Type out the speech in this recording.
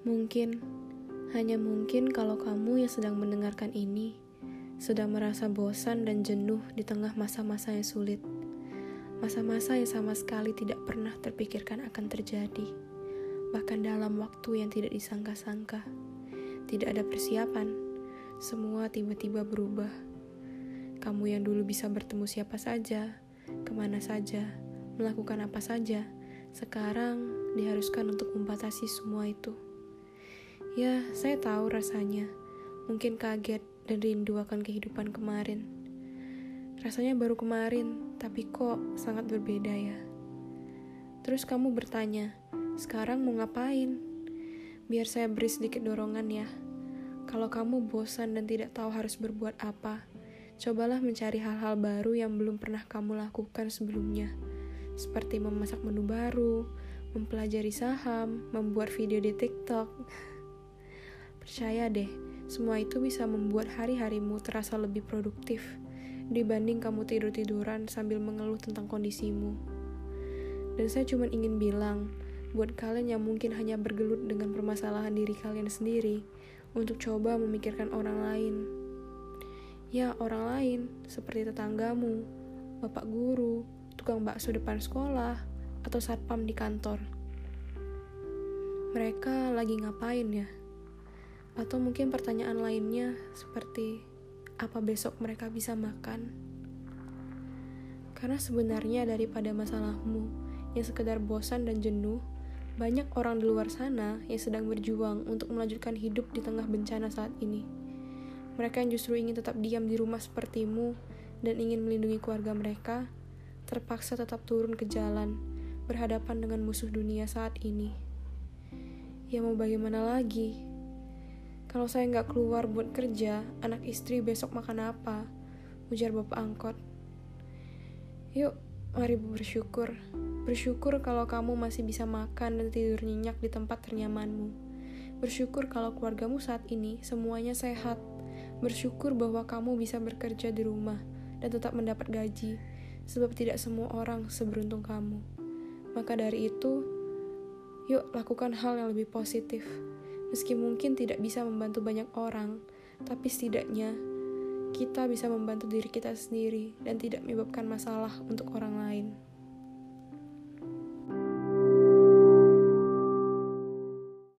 Mungkin, hanya mungkin kalau kamu yang sedang mendengarkan ini sedang merasa bosan dan jenuh di tengah masa-masa yang sulit. Masa-masa yang sama sekali tidak pernah terpikirkan akan terjadi, bahkan dalam waktu yang tidak disangka-sangka. Tidak ada persiapan, semua tiba-tiba berubah. Kamu yang dulu bisa bertemu siapa saja, ke mana saja, melakukan apa saja, sekarang diharuskan untuk membatasi semua itu. Ya, saya tahu rasanya. Mungkin kaget dan rindu akan kehidupan kemarin. Rasanya baru kemarin, tapi kok sangat berbeda ya. Terus kamu bertanya, sekarang mau ngapain? Biar saya beri sedikit dorongan ya. Kalau kamu bosan dan tidak tahu harus berbuat apa, cobalah mencari hal-hal baru yang belum pernah kamu lakukan sebelumnya. Seperti memasak menu baru, mempelajari saham, membuat video di TikTok. Percaya deh, semua itu bisa membuat hari-harimu terasa lebih produktif dibanding kamu tidur-tiduran sambil mengeluh tentang kondisimu. Dan saya cuma ingin bilang, buat kalian yang mungkin hanya bergelut dengan permasalahan diri kalian sendiri, untuk coba memikirkan orang lain. Ya, orang lain, seperti tetanggamu, bapak guru, tukang bakso depan sekolah, atau satpam di kantor. Mereka lagi ngapain ya? Atau mungkin pertanyaan lainnya seperti, apa besok mereka bisa makan? Karena sebenarnya daripada masalahmu yang sekedar bosan dan jenuh, banyak orang di luar sana yang sedang berjuang untuk melanjutkan hidup di tengah bencana saat ini. Mereka yang justru ingin tetap diam di rumah sepertimu dan ingin melindungi keluarga mereka, terpaksa tetap turun ke jalan, berhadapan dengan musuh dunia saat ini. Ya mau bagaimana lagi? Kalau saya nggak keluar buat kerja, anak istri besok makan apa? Ujar bapak angkot. Yuk, mari bersyukur. Bersyukur kalau kamu masih bisa makan dan tidur nyenyak di tempat ternyamanmu. Bersyukur kalau keluargamu saat ini semuanya sehat. Bersyukur bahwa kamu bisa bekerja di rumah dan tetap mendapat gaji, sebab tidak semua orang seberuntung kamu. Maka dari itu, yuk lakukan hal yang lebih positif. Meski mungkin tidak bisa membantu banyak orang, tapi setidaknya kita bisa membantu diri kita sendiri dan tidak menyebabkan masalah untuk orang lain.